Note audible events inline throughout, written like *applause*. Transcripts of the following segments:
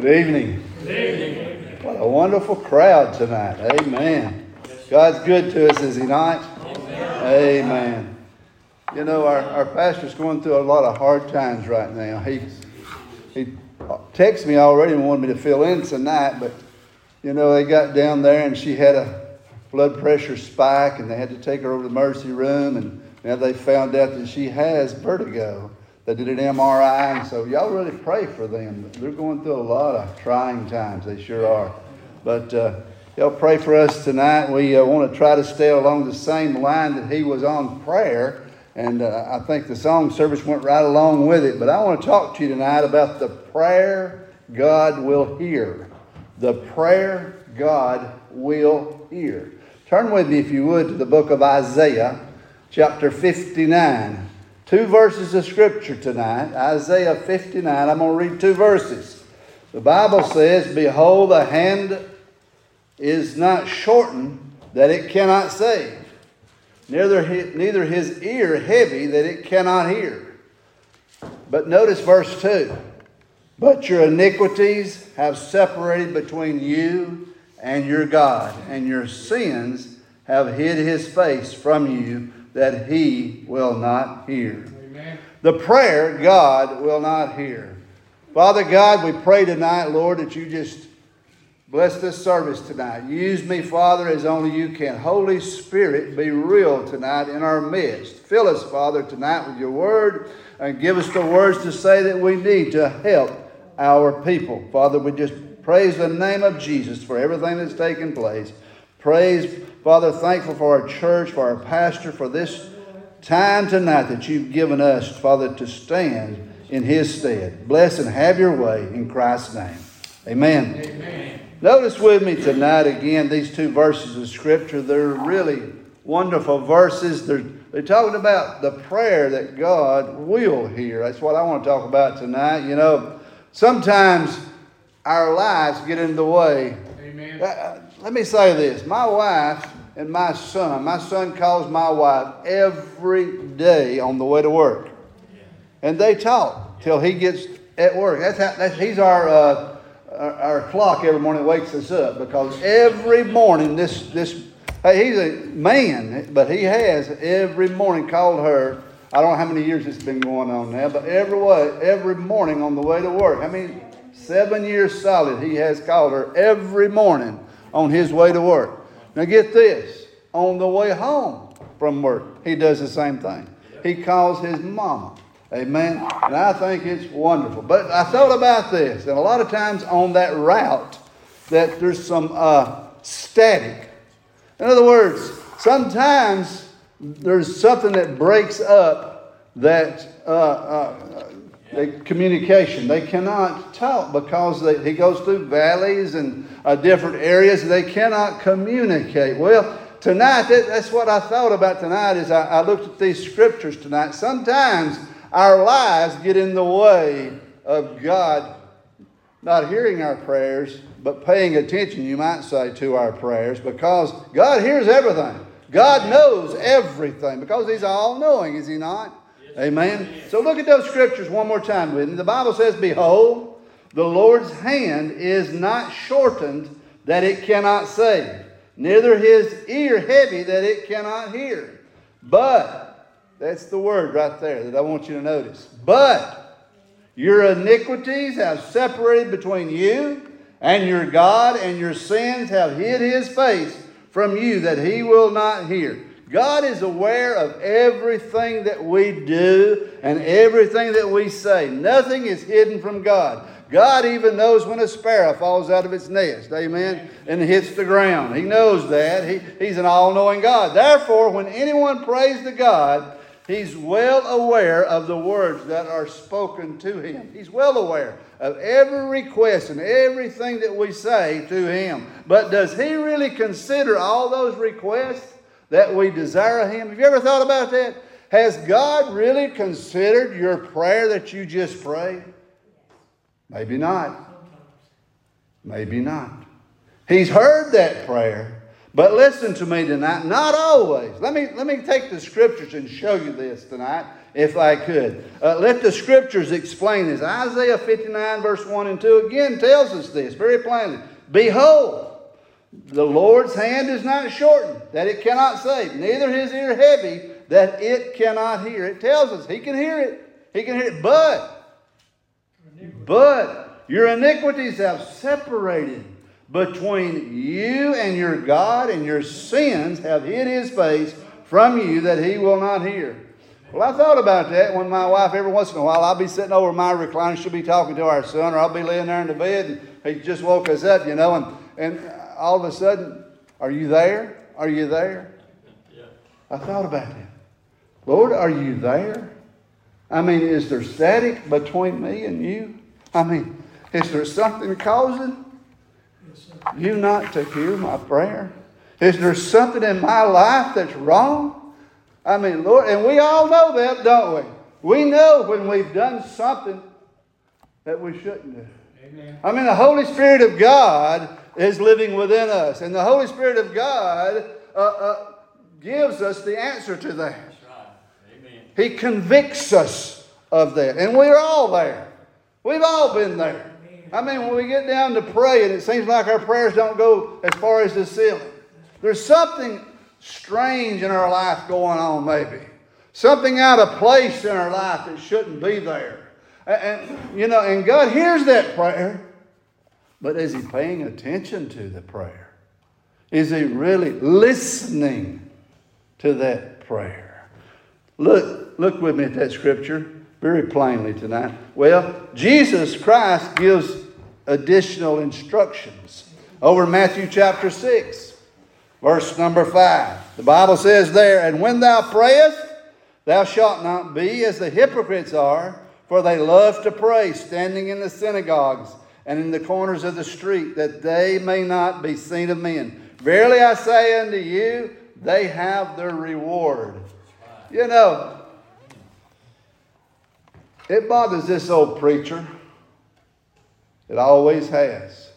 Good evening. What a wonderful crowd tonight. Amen. God's good to us, is He not? Amen. You know, our, our pastor's going through a lot of hard times right now. He, he texted me already and wanted me to fill in tonight, but, you know, they got down there and she had a blood pressure spike and they had to take her over to the emergency room and now they found out that she has vertigo. They did an MRI, and so y'all really pray for them. They're going through a lot of trying times. They sure are. But uh, y'all pray for us tonight. We uh, want to try to stay along the same line that he was on prayer. And uh, I think the song service went right along with it. But I want to talk to you tonight about the prayer God will hear. The prayer God will hear. Turn with me, if you would, to the book of Isaiah, chapter 59. Two verses of scripture tonight Isaiah 59. I'm going to read two verses. The Bible says, Behold, the hand is not shortened that it cannot save, neither, neither his ear heavy that it cannot hear. But notice verse 2 But your iniquities have separated between you and your God, and your sins have hid his face from you that he will not hear. Amen. The prayer God will not hear. Father God, we pray tonight, Lord, that you just bless this service tonight. Use me, Father, as only you can. Holy Spirit, be real tonight in our midst. Fill us, Father, tonight with your word and give us the words to say that we need to help our people. Father, we just praise the name of Jesus for everything that's taken place. Praise Father, thankful for our church, for our pastor, for this time tonight that you've given us, Father, to stand in his stead. Bless and have your way in Christ's name. Amen. Amen. Notice with me tonight again these two verses of Scripture. They're really wonderful verses. They're, they're talking about the prayer that God will hear. That's what I want to talk about tonight. You know, sometimes our lives get in the way. Amen. Uh, let me say this my wife and my son, my son calls my wife every day on the way to work. And they talk till he gets at work. That's, how, that's he's our, uh, our, our clock every morning wakes us up because every morning this this hey, he's a man, but he has every morning called her. I don't know how many years it's been going on now, but every way, every morning on the way to work. I mean, seven years solid, he has called her every morning on his way to work. Now get this on the way home from work, he does the same thing. He calls his mama. Amen. And I think it's wonderful. But I thought about this, and a lot of times on that route, that there's some uh, static. In other words, sometimes there's something that breaks up that uh, uh, they, communication. They cannot talk because they, he goes through valleys and uh, different areas. They cannot communicate. Well, tonight, that, that's what I thought about tonight is I, I looked at these scriptures tonight. Sometimes our lives get in the way of God not hearing our prayers, but paying attention, you might say, to our prayers because God hears everything. God knows everything because He's all knowing, is He not? Amen. So look at those scriptures one more time with me. The Bible says, Behold, the Lord's hand is not shortened that it cannot save, neither his ear heavy that it cannot hear. But, that's the word right there that I want you to notice. But, your iniquities have separated between you and your God, and your sins have hid his face from you that he will not hear. God is aware of everything that we do and everything that we say. Nothing is hidden from God. God even knows when a sparrow falls out of its nest, amen, and hits the ground. He knows that. He, he's an all knowing God. Therefore, when anyone prays to God, He's well aware of the words that are spoken to him. He's well aware of every request and everything that we say to him. But does he really consider all those requests? That we desire Him. Have you ever thought about that? Has God really considered your prayer that you just prayed? Maybe not. Maybe not. He's heard that prayer, But listen to me tonight, not always. Let me, let me take the scriptures and show you this tonight, if I could. Uh, let the scriptures explain this. Isaiah 59, verse 1 and 2 again tells us this very plainly. Behold, the Lord's hand is not shortened, that it cannot save, neither his ear heavy, that it cannot hear. It tells us he can hear it. He can hear it. But, but your iniquities have separated between you and your God, and your sins have hid his face from you that he will not hear. Well, I thought about that when my wife, every once in a while, I'll be sitting over my recliner, she'll be talking to our son, or I'll be laying there in the bed, and he just woke us up, you know, and, and all of a sudden, are you there? Are you there? Yeah. I thought about that. Lord, are you there? I mean, is there static between me and you? I mean, is there something causing you not to hear my prayer? Is there something in my life that's wrong? I mean, Lord, and we all know that, don't we? We know when we've done something that we shouldn't do. Amen. I mean, the Holy Spirit of God is living within us, and the Holy Spirit of God uh, uh, gives us the answer to that. Right. He convicts us of that, and we're all there. We've all been there. I mean, when we get down to pray, and it seems like our prayers don't go as far as the ceiling, there's something strange in our life going on, maybe. Something out of place in our life that shouldn't be there. And, and, you know, and God hears that prayer, but is He paying attention to the prayer? Is He really listening to that prayer? Look, look with me at that scripture very plainly tonight. Well, Jesus Christ gives additional instructions over Matthew chapter 6, verse number 5. The Bible says there, And when thou prayest, thou shalt not be as the hypocrites are, for they love to pray, standing in the synagogues and in the corners of the street, that they may not be seen of men. Verily I say unto you, they have their reward. You know, it bothers this old preacher. It always has.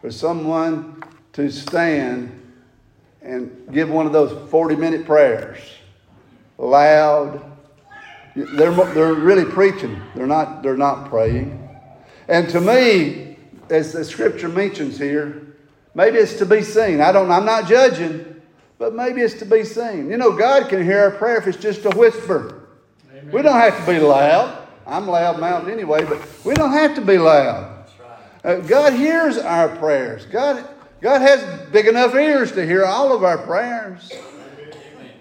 For someone to stand and give one of those 40 minute prayers loud. They're, they're really preaching, they're not, they're not praying. And to me, as the scripture mentions here, maybe it's to be seen. I don't I'm not judging, but maybe it's to be seen. You know, God can hear our prayer if it's just a whisper. Amen. We don't have to be loud. I'm loud mouthed anyway, but we don't have to be loud. Uh, God hears our prayers. God, God has big enough ears to hear all of our prayers.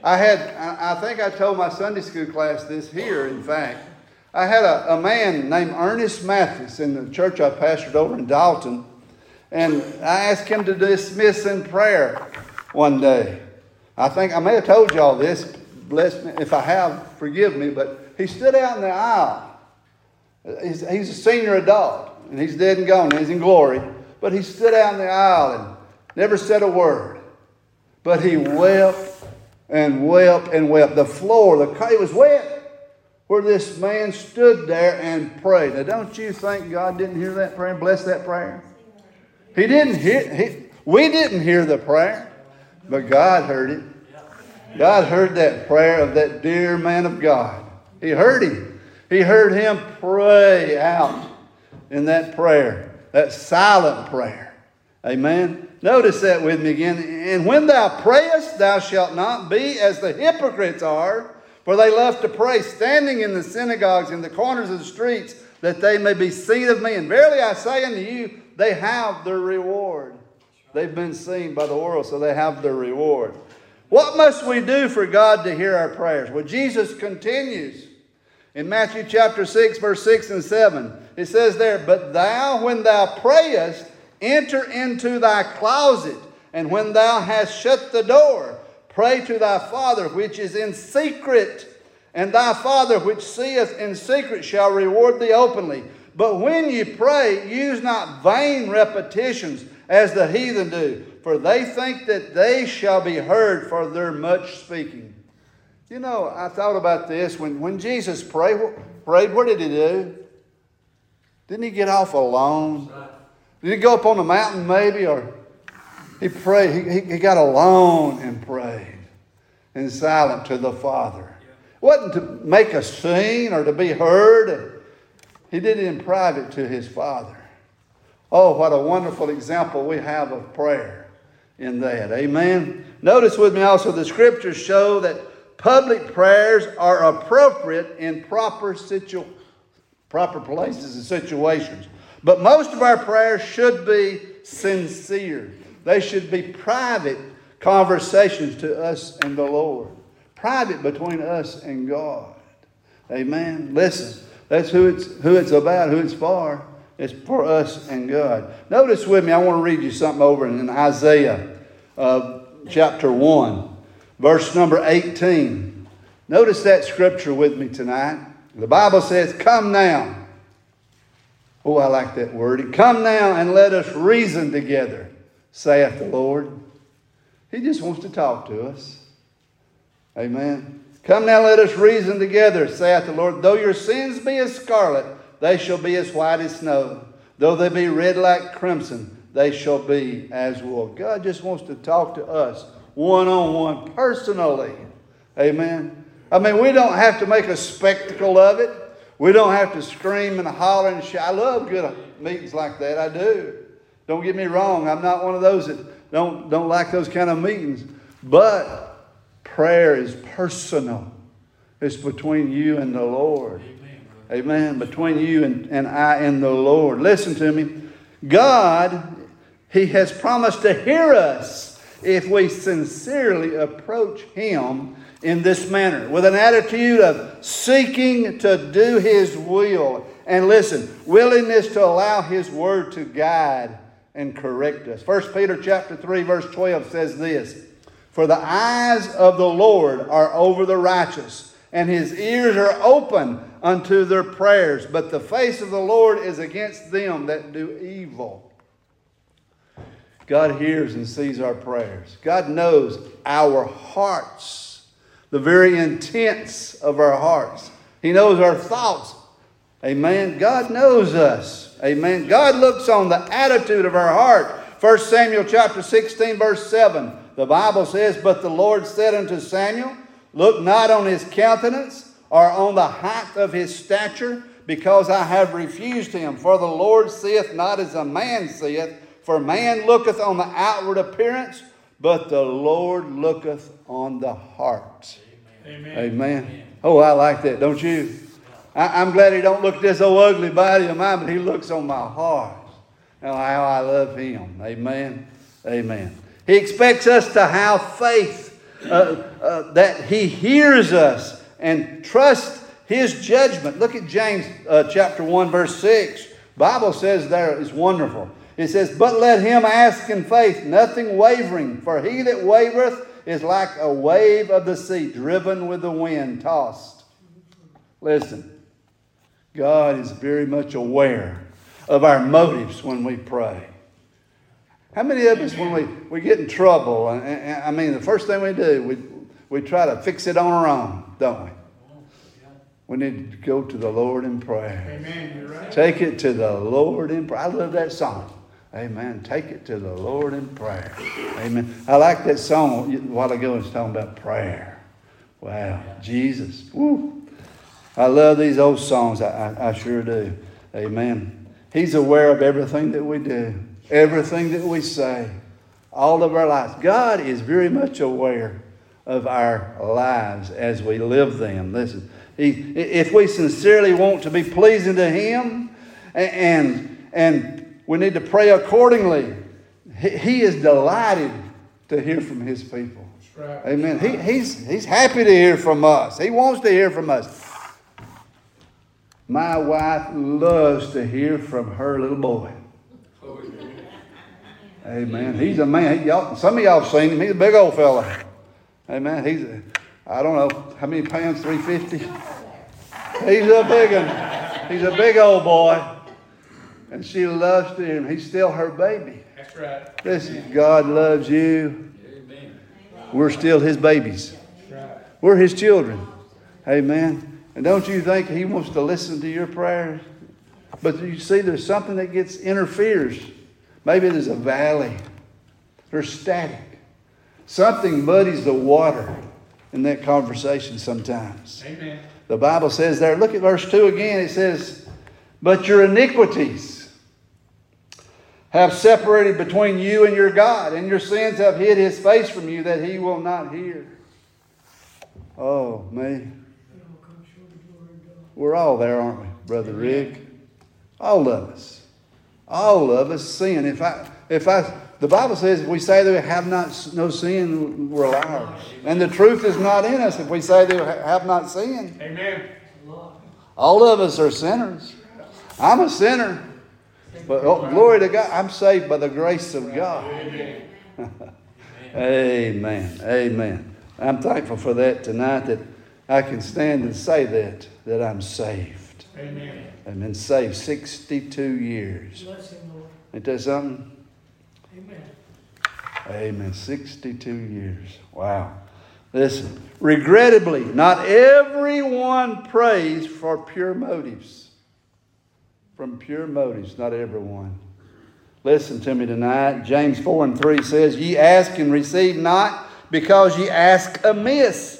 I had, I think I told my Sunday school class this here, in fact. I had a, a man named Ernest Mathis in the church I pastored over in Dalton, and I asked him to dismiss in prayer one day. I think I may have told y'all this, bless me. If I have, forgive me. But he stood out in the aisle. He's, he's a senior adult, and he's dead and gone. He's in glory. But he stood out in the aisle and never said a word. But he wept and wept and wept. The floor, the it was wet where this man stood there and prayed. Now, don't you think God didn't hear that prayer and bless that prayer? He didn't hear. He, we didn't hear the prayer, but God heard it. God heard that prayer of that dear man of God. He heard him. He heard him pray out in that prayer, that silent prayer. Amen. Notice that with me again. And when thou prayest, thou shalt not be as the hypocrites are, for they love to pray, standing in the synagogues in the corners of the streets, that they may be seen of men. Verily I say unto you, they have their reward. They've been seen by the world, so they have their reward. What must we do for God to hear our prayers? Well, Jesus continues in Matthew chapter 6, verse 6 and 7. It says there, But thou, when thou prayest, enter into thy closet, and when thou hast shut the door, pray to thy Father which is in secret, and thy Father which seeth in secret shall reward thee openly. But when ye pray, use not vain repetitions as the heathen do for they think that they shall be heard for their much speaking. You know, I thought about this. When, when Jesus prayed, prayed, what did he do? Didn't he get off alone? Did he go up on the mountain maybe? Or He prayed, he, he got alone and prayed in silent to the Father. It wasn't to make a scene or to be heard. He did it in private to his Father. Oh, what a wonderful example we have of prayer in that. Amen. Notice with me also the scriptures show that public prayers are appropriate in proper situ- proper places and situations. But most of our prayers should be sincere. They should be private conversations to us and the Lord. Private between us and God. Amen. Listen, that's who it's who it's about, who it's for. It's for us and God. Notice with me, I want to read you something over in Isaiah uh, chapter 1, verse number 18. Notice that scripture with me tonight. The Bible says, Come now. Oh, I like that word. Come now and let us reason together, saith the Lord. He just wants to talk to us. Amen. Come now, let us reason together, saith the Lord. Though your sins be as scarlet, they shall be as white as snow. Though they be red like crimson, they shall be as wool. God just wants to talk to us one on one, personally. Amen. I mean, we don't have to make a spectacle of it. We don't have to scream and holler and shout. I love good meetings like that. I do. Don't get me wrong. I'm not one of those that don't, don't like those kind of meetings. But prayer is personal. It's between you and the Lord. Amen. Between you and, and I and the Lord. Listen to me. God, He has promised to hear us if we sincerely approach Him in this manner with an attitude of seeking to do His will. And listen, willingness to allow His word to guide and correct us. 1 Peter chapter 3 verse 12 says this, "For the eyes of the Lord are over the righteous, and his ears are open unto their prayers, but the face of the Lord is against them that do evil. God hears and sees our prayers. God knows our hearts, the very intents of our hearts. He knows our thoughts. Amen. God knows us. Amen. God looks on the attitude of our heart. 1 Samuel chapter 16, verse 7. The Bible says, But the Lord said unto Samuel, Look not on his countenance or on the height of his stature, because I have refused him. For the Lord seeth not as a man seeth, for man looketh on the outward appearance, but the Lord looketh on the heart. Amen. Amen. Oh, I like that, don't you? I, am glad he don't look at this old ugly body of mine, but he looks on my heart. And how I love him. Amen. Amen. He expects us to have faith uh, uh, that he hears us and trust his judgment. Look at James uh, chapter 1, verse 6. Bible says there is wonderful. It says, But let him ask in faith, nothing wavering, for he that wavereth is like a wave of the sea, driven with the wind, tossed. Listen, God is very much aware of our motives when we pray. How many of us, when we, we get in trouble, and, and, I mean, the first thing we do, we, we try to fix it on our own, don't we? We need to go to the Lord in prayer. Amen. You're right. Take it to the Lord in prayer. I love that song. Amen. Take it to the Lord in prayer. Amen. I like that song a while ago. It's talking about prayer. Wow. Jesus. Woo. I love these old songs. I, I, I sure do. Amen. He's aware of everything that we do, everything that we say, all of our lives. God is very much aware of our lives as we live them. Listen, he, if we sincerely want to be pleasing to Him, and, and we need to pray accordingly, He, he is delighted to hear from His people. Right. Amen. He, he's, he's happy to hear from us. He wants to hear from us. My wife loves to hear from her little boy. Amen. He's a man. He, y'all, some of y'all have seen him. He's a big old fella. Amen. He's, a, I don't know how many pounds, 350? He's a big one. He's a big old boy. And she loves him. He's still her baby. That's right. Listen, God loves you. Amen. We're still his babies. We're his children. Amen. And don't you think He wants to listen to your prayers? But you see, there's something that gets interferes. Maybe there's a valley. They're static. Something muddies the water in that conversation sometimes. Amen. The Bible says there, look at verse 2 again. It says, But your iniquities have separated between you and your God, and your sins have hid his face from you that he will not hear. Oh, me. We're all there, aren't we, Brother Rick? All of us. All of us sin. If I, if I, the Bible says if we say that we have not no sin, we're liars. And the truth is not in us if we say that we have not sinned. Amen. All of us are sinners. I'm a sinner. But oh, glory to God, I'm saved by the grace of God. Amen. *laughs* Amen. I'm thankful for that tonight that I can stand and say that, that I'm saved. Amen. I've been saved 62 years. Bless him, Lord. Ain't that something? Amen. Amen. 62 years. Wow. Listen, regrettably, not everyone prays for pure motives. From pure motives, not everyone. Listen to me tonight. James 4 and 3 says, Ye ask and receive not, because ye ask amiss,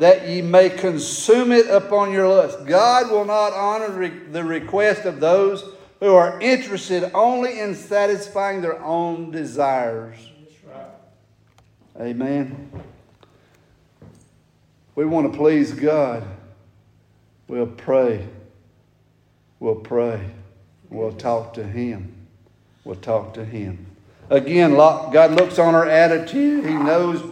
that ye may consume it upon your lust. God will not honor the request of those who are interested only in satisfying their own desires. Amen. We want to please God. We'll pray. We'll pray. We'll talk to Him. We'll talk to Him. Again, God looks on our attitude. He knows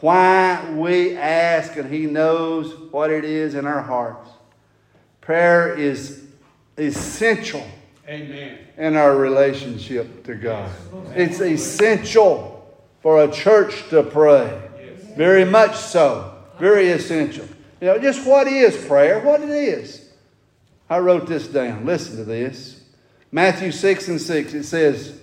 why we ask, and He knows what it is in our hearts. Prayer is essential Amen. in our relationship to God. It's essential for a church to pray. Very much so. Very essential. You know, just what is prayer? What it is. I wrote this down. Listen to this. Matthew 6 and 6. It says,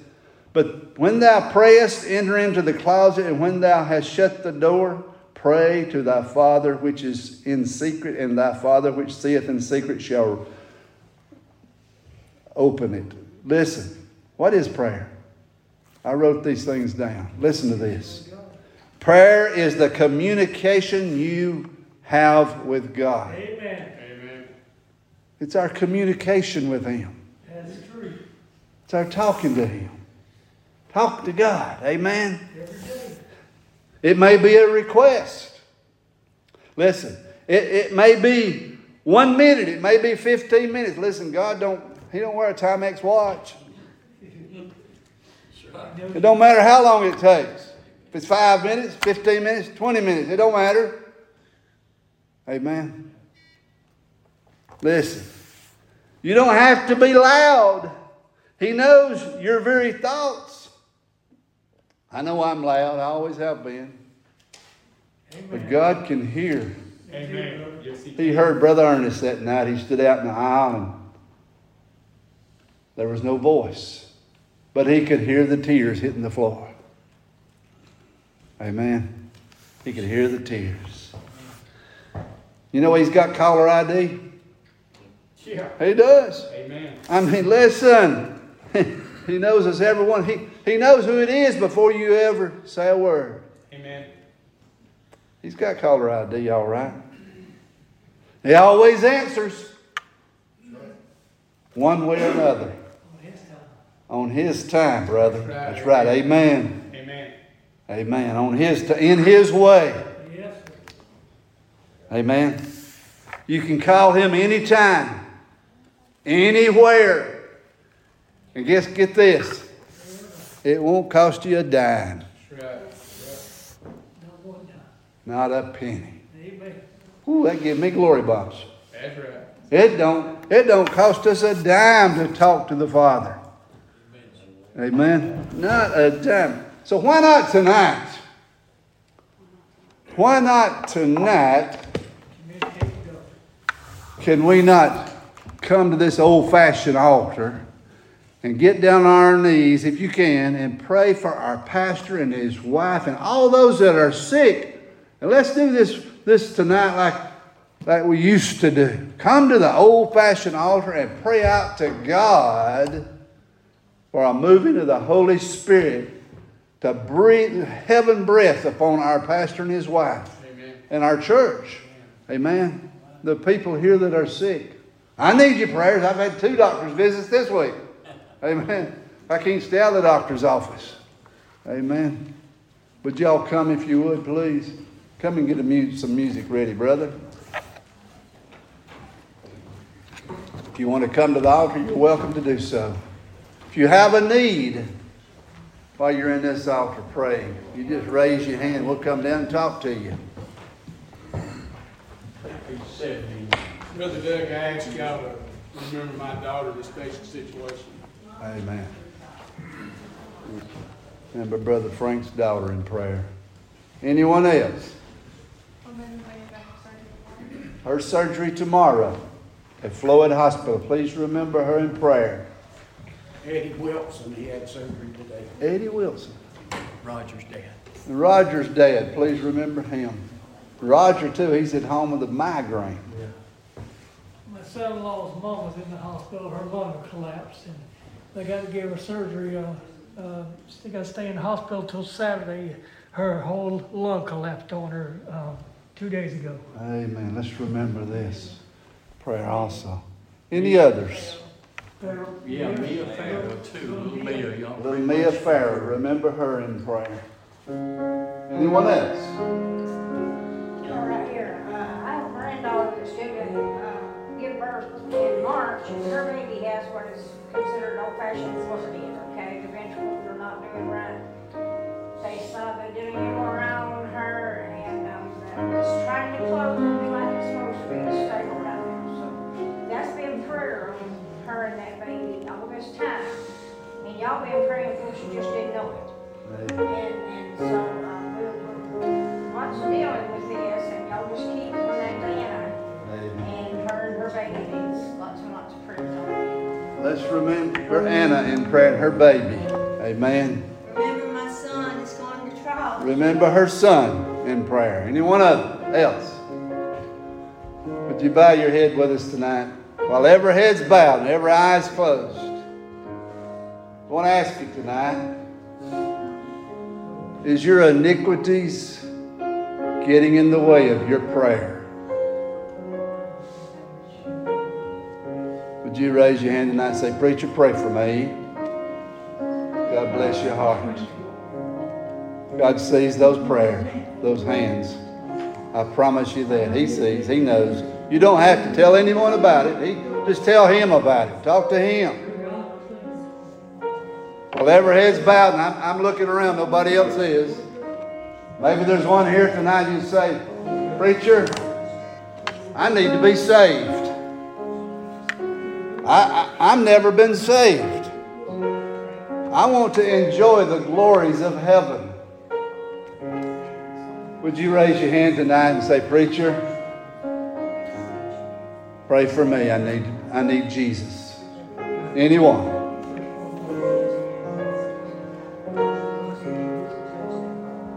But when thou prayest, enter into the closet, and when thou hast shut the door, pray to thy Father which is in secret, and thy Father which seeth in secret shall open it. Listen, what is prayer? I wrote these things down. Listen to this. Prayer is the communication you have with God. Amen. Amen. It's our communication with Him. That's true. It's our talking to Him. Talk to God. Amen. It may be a request. Listen, it, it may be one minute, it may be 15 minutes. Listen, God don't He don't wear a Timex watch. It don't matter how long it takes. If it's five minutes, 15 minutes, 20 minutes, it don't matter. Amen. Listen, you don't have to be loud. He knows your very thoughts. I know I'm loud, I always have been. But God can hear. Amen. He He heard Brother Ernest that night. He stood out in the aisle and there was no voice. But he could hear the tears hitting the floor. Amen. He could hear the tears. You know he's got caller ID? Yeah. He does. Amen. I mean, listen. *laughs* he knows us everyone. He, he knows who it is before you ever say a word. Amen. He's got caller ID, all right. He always answers one way or another On his time. on his time, brother. That's right. That's right. Amen. Amen. Amen. On his t- in his way. Yes. Amen. You can call him anytime, anywhere. And guess get this. It won't cost you a dime. Not a penny. Amen. Ooh, that give me glory right. It don't, it don't cost us a dime to talk to the Father. Amen. Not a dime. So why not tonight? Why not tonight can we not come to this old fashioned altar and get down on our knees, if you can, and pray for our pastor and his wife and all those that are sick? And let's do this, this tonight like, like we used to do. Come to the old fashioned altar and pray out to God for a moving of the Holy Spirit to breathe heaven breath upon our pastor and his wife Amen. and our church. Amen. The people here that are sick. I need your prayers. I've had two doctor's visits this week. Amen. I can't stay out of the doctor's office. Amen. Would y'all come if you would, please? Come and get mu- some music ready, brother. If you want to come to the altar, you're welcome to do so. If you have a need while you're in this altar praying, you just raise your hand. We'll come down and talk to you. Brother Doug, I asked y'all to remember my daughter's special situation. Amen. Remember Brother Frank's daughter in prayer. Anyone else? Her surgery tomorrow at Floyd Hospital. Please remember her in prayer. Eddie Wilson, he had surgery today. Eddie Wilson. Roger's dad. Roger's dad, please remember him. Roger, too, he's at home with a migraine. Yeah. My son-in-law's mom was in the hospital, her lung collapsed, and they got to give her surgery, uh, uh, they got to stay in the hospital till Saturday. Her whole lung collapsed on her, uh, two days ago. Amen. Let's remember this prayer also. Any others? Yeah, Mia Farrow too, little Mia, young. Little Mia Farrow, remember her in prayer. Anyone else? March, baby has what is considered old-fashioned fluidity, okay? The ventricles are not doing right. They saw the doing on her, and um, it's trying to close and be like it's supposed to be stable right now. So that's been prayer on her and that baby all this time. And y'all been praying for she just didn't know it. And, and so, um, we're, we're of dealing with Let's remember Anna in prayer and her baby. Amen. Remember my son is going to trial. Remember her son in prayer. Anyone else? Would you bow your head with us tonight? While every head's bowed and every eye's closed. I want to ask you tonight is your iniquities getting in the way of your prayer? Would you raise your hand tonight and say, Preacher, pray for me? God bless your heart. God sees those prayers, those hands. I promise you that. He sees, He knows. You don't have to tell anyone about it. He, just tell Him about it. Talk to Him. Well, every head's bowed, and I'm, I'm looking around. Nobody else is. Maybe there's one here tonight you say, Preacher, I need to be saved. I, I, I've never been saved. I want to enjoy the glories of heaven. Would you raise your hand tonight and say, Preacher, pray for me. I need, I need Jesus. Anyone?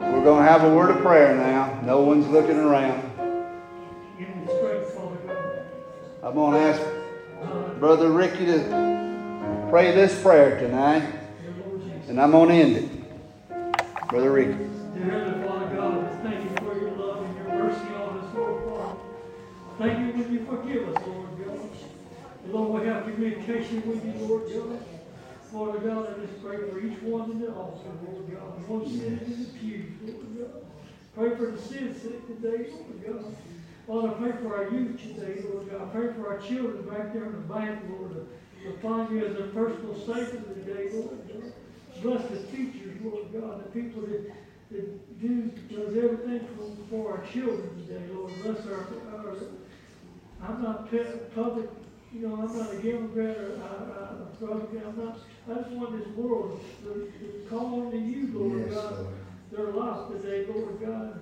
We're going to have a word of prayer now. No one's looking around. I'm going to ask Brother Ricky to pray this prayer tonight, and I'm going to end it. Brother Ricky. Dear Heavenly Father God, thank you for your love and your mercy on us, Lord Father. Thank you when you forgive us, Lord God. And Lord, we have communication with you, Lord God. Father God, I just pray for each one in the altar, Lord God. One sitting in the pews, Lord God. Pray for the sin sick today, Lord God. Father, pray for our youth today, Lord God. Pray for our children back there in the bank, Lord, to, find you as their personal savior today, Lord God. Bless the teachers, Lord God, the people that, that do, does everything for, for our children today, Lord. Bless our, our I'm not public, you know, I'm not a Democrat or uh, uh, a Republican, I'm not, I just want this world to, to call on to you, Lord Yes, God. Lord. Their life today, Lord God.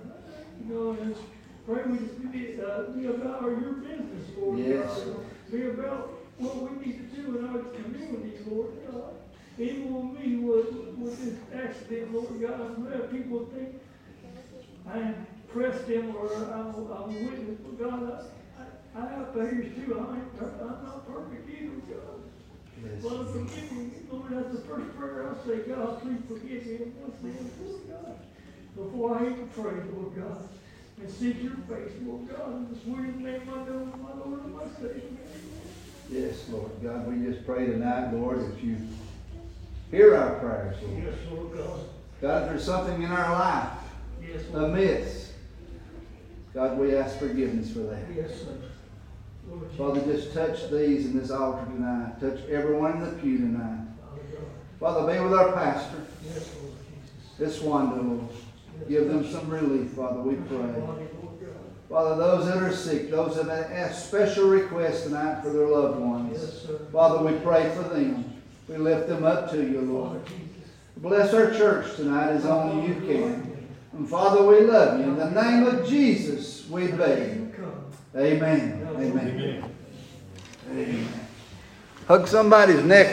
You know, and it's, pray we just be, uh, be about our, your business, Lord Yes, God. Lord. Be about what we need to do in our community, Lord God. Even with me with, with this accident, Lord God, I'm glad people think I impressed them or I'm, I'm a witness, but God, I, I, I have failures too. I ain't, I'm not perfect either, God. Father, forgive me. Lord, that's the first prayer I say, God, please forgive me of my sins, Lord God. Before I even pray, Lord God, and seek your face, Lord God, in the sweetest name I know, my Lord and my Savior. Yes, Lord. God, we just pray tonight, Lord, that you hear our prayers, Lord. Yes, Lord God. God, if there's something in our life Yes, Lord. amiss, God, we ask forgiveness for that. Yes, sir. Lord Father, just touch these in this altar tonight. Touch everyone in the pew tonight. Father Father, be with our pastor, Yes, Lord Jesus. this Wanda, Lord. Yes, Give them some relief, Father, we pray. body, Lord God. Father, those that are sick, those that have asked special requests tonight for their loved ones. Father, we pray for them. We lift them up to you, Lord. Bless our church tonight as only you can. And Father, we love you. In the name of Jesus, we beg. You come. Amen. Amen. Amen. Hug somebody's neck